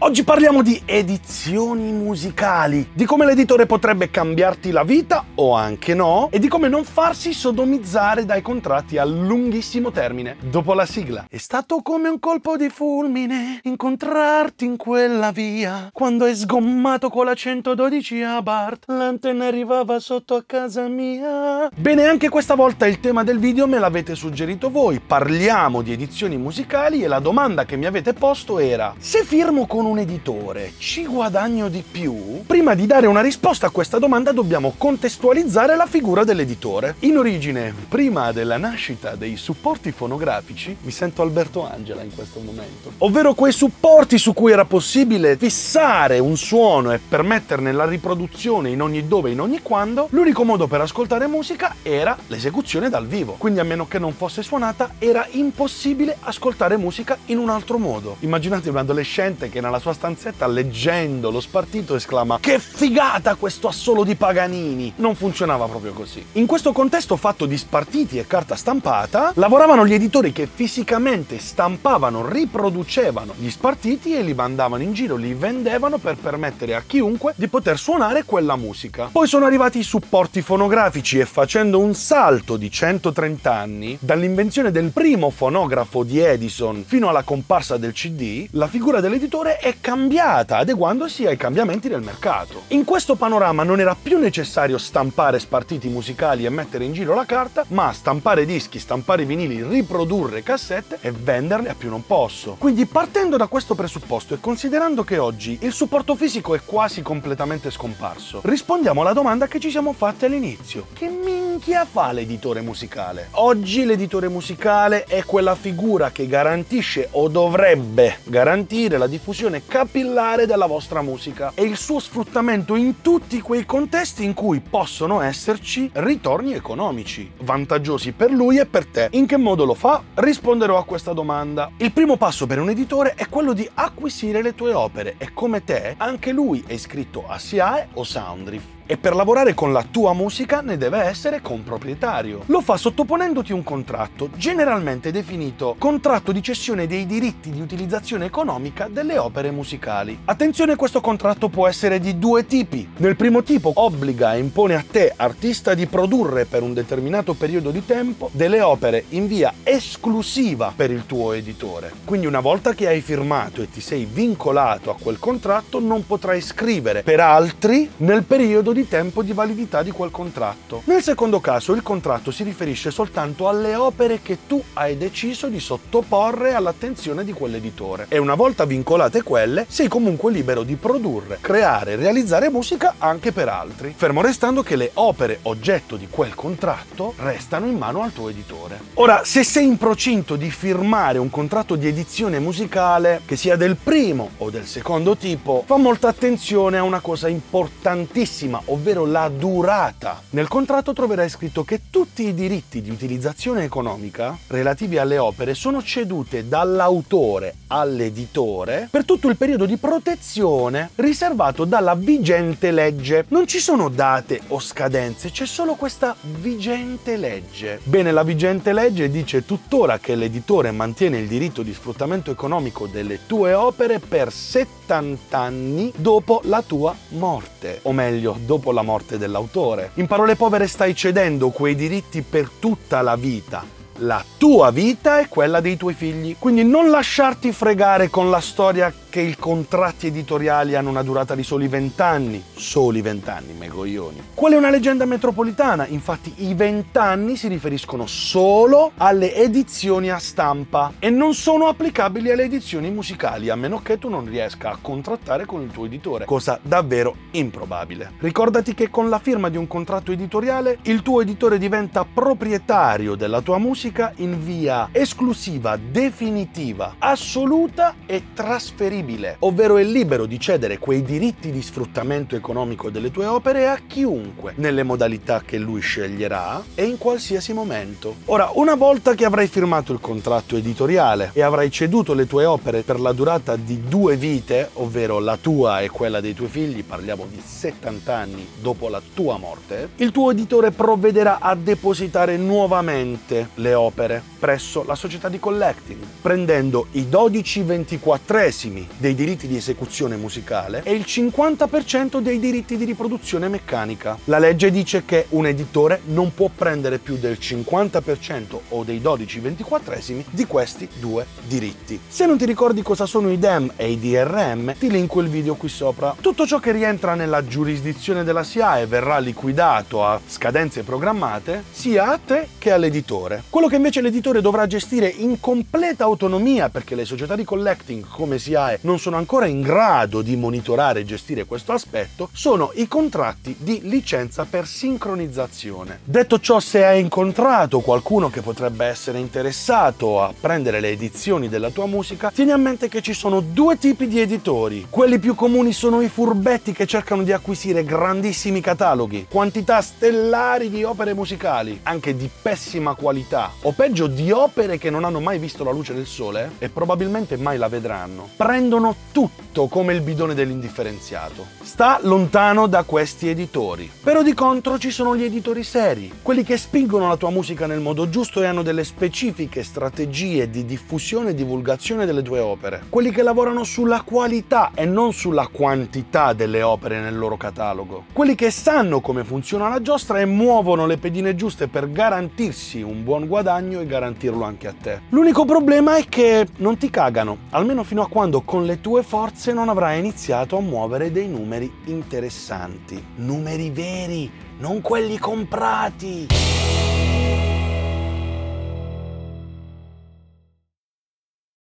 Oggi parliamo di edizioni musicali, di come l'editore potrebbe cambiarti la vita o anche no, e di come non farsi sodomizzare dai contratti a lunghissimo termine. Dopo la sigla. È stato come un colpo di fulmine incontrarti in quella via, quando hai sgommato con la 112 a Bart, l'antenna arrivava sotto a casa mia. Bene, anche questa volta il tema del video me l'avete suggerito voi. Parliamo di edizioni musicali e la domanda che mi avete posto era: se firmo con un editore ci guadagno di più? Prima di dare una risposta a questa domanda dobbiamo contestualizzare la figura dell'editore. In origine, prima della nascita dei supporti fonografici, mi sento Alberto Angela in questo momento, ovvero quei supporti su cui era possibile fissare un suono e permetterne la riproduzione in ogni dove e in ogni quando, l'unico modo per ascoltare musica era l'esecuzione dal vivo. Quindi a meno che non fosse suonata era impossibile ascoltare musica in un altro modo. Immaginate un adolescente che nella nella sua stanzetta leggendo lo spartito esclama che figata questo assolo di Paganini! Non funzionava proprio così. In questo contesto fatto di spartiti e carta stampata, lavoravano gli editori che fisicamente stampavano, riproducevano gli spartiti e li mandavano in giro, li vendevano per permettere a chiunque di poter suonare quella musica. Poi sono arrivati i supporti fonografici e facendo un salto di 130 anni, dall'invenzione del primo fonografo di Edison fino alla comparsa del CD, la figura dell'editore è cambiata, adeguandosi ai cambiamenti del mercato. In questo panorama non era più necessario stampare spartiti musicali e mettere in giro la carta, ma stampare dischi, stampare vinili, riprodurre cassette e venderle a più non posso. Quindi partendo da questo presupposto e considerando che oggi il supporto fisico è quasi completamente scomparso, rispondiamo alla domanda che ci siamo fatti all'inizio. Che minchia fa l'editore musicale? Oggi l'editore musicale è quella figura che garantisce o dovrebbe garantire la diffusione capillare della vostra musica e il suo sfruttamento in tutti quei contesti in cui possono esserci ritorni economici, vantaggiosi per lui e per te. In che modo lo fa? Risponderò a questa domanda. Il primo passo per un editore è quello di acquisire le tue opere e come te anche lui è iscritto a SIAE o Soundriff e per lavorare con la tua musica ne deve essere comproprietario. Lo fa sottoponendoti un contratto, generalmente definito contratto di cessione dei diritti di utilizzazione economica delle opere musicali. Attenzione, questo contratto può essere di due tipi. Nel primo tipo obbliga e impone a te, artista, di produrre per un determinato periodo di tempo delle opere in via esclusiva per il tuo editore. Quindi una volta che hai firmato e ti sei vincolato a quel contratto non potrai scrivere per altri nel periodo di di tempo di validità di quel contratto. Nel secondo caso il contratto si riferisce soltanto alle opere che tu hai deciso di sottoporre all'attenzione di quell'editore e una volta vincolate quelle sei comunque libero di produrre, creare e realizzare musica anche per altri, fermo restando che le opere oggetto di quel contratto restano in mano al tuo editore. Ora, se sei in procinto di firmare un contratto di edizione musicale, che sia del primo o del secondo tipo, fa molta attenzione a una cosa importantissima, ovvero la durata. Nel contratto troverai scritto che tutti i diritti di utilizzazione economica relativi alle opere sono cedute dall'autore all'editore per tutto il periodo di protezione riservato dalla vigente legge. Non ci sono date o scadenze, c'è solo questa vigente legge. Bene, la vigente legge dice tuttora che l'editore mantiene il diritto di sfruttamento economico delle tue opere per 70 anni dopo la tua morte, o meglio, dopo dopo la morte dell'autore. In parole povere stai cedendo quei diritti per tutta la vita la tua vita e quella dei tuoi figli. Quindi non lasciarti fregare con la storia che i contratti editoriali hanno una durata di soli 20 anni. Soli 20 anni, megoglioni. Qual è una leggenda metropolitana? Infatti i 20 anni si riferiscono solo alle edizioni a stampa e non sono applicabili alle edizioni musicali, a meno che tu non riesca a contrattare con il tuo editore, cosa davvero improbabile. Ricordati che con la firma di un contratto editoriale il tuo editore diventa proprietario della tua musica musica in via esclusiva, definitiva, assoluta e trasferibile, ovvero è libero di cedere quei diritti di sfruttamento economico delle tue opere a chiunque, nelle modalità che lui sceglierà e in qualsiasi momento. Ora, una volta che avrai firmato il contratto editoriale e avrai ceduto le tue opere per la durata di due vite, ovvero la tua e quella dei tuoi figli, parliamo di 70 anni dopo la tua morte, il tuo editore provvederà a depositare nuovamente le opere presso la società di collecting, prendendo i 12 24esimi dei diritti di esecuzione musicale e il 50% dei diritti di riproduzione meccanica. La legge dice che un editore non può prendere più del 50% o dei 12 24esimi di questi due diritti. Se non ti ricordi cosa sono i DEM e i DRM, ti linko il video qui sopra. Tutto ciò che rientra nella giurisdizione della SIAE verrà liquidato a scadenze programmate sia a te che all'editore. Quello che invece l'editore dovrà gestire in completa autonomia perché le società di collecting come SIAE non sono ancora in grado di monitorare e gestire questo aspetto sono i contratti di licenza per sincronizzazione. Detto ciò, se hai incontrato qualcuno che potrebbe essere interessato a prendere le edizioni della tua musica, tieni a mente che ci sono due tipi di editori. Quelli più comuni sono i furbetti che cercano di acquisire grandissimi cataloghi, quantità stellari di opere musicali, anche di pessima qualità, o peggio di opere che non hanno mai visto la luce del sole e probabilmente mai la vedranno. Prendono tutto come il bidone dell'indifferenziato. Sta lontano da questi editori. Però di contro ci sono gli editori seri, quelli che spingono la tua musica nel modo giusto e hanno delle specifiche strategie di diffusione e divulgazione delle tue opere, quelli che lavorano sulla qualità e non sulla quantità delle opere nel loro catalogo, quelli che sanno come funziona la giostra e muovono le pedine giuste per garantirsi un buon guadagno e garantirlo anche a te. L'unico problema è che non ti cagano, almeno fino a quando con le tue forze non avrai iniziato a muovere dei numeri interessanti. Numeri veri, non quelli comprati.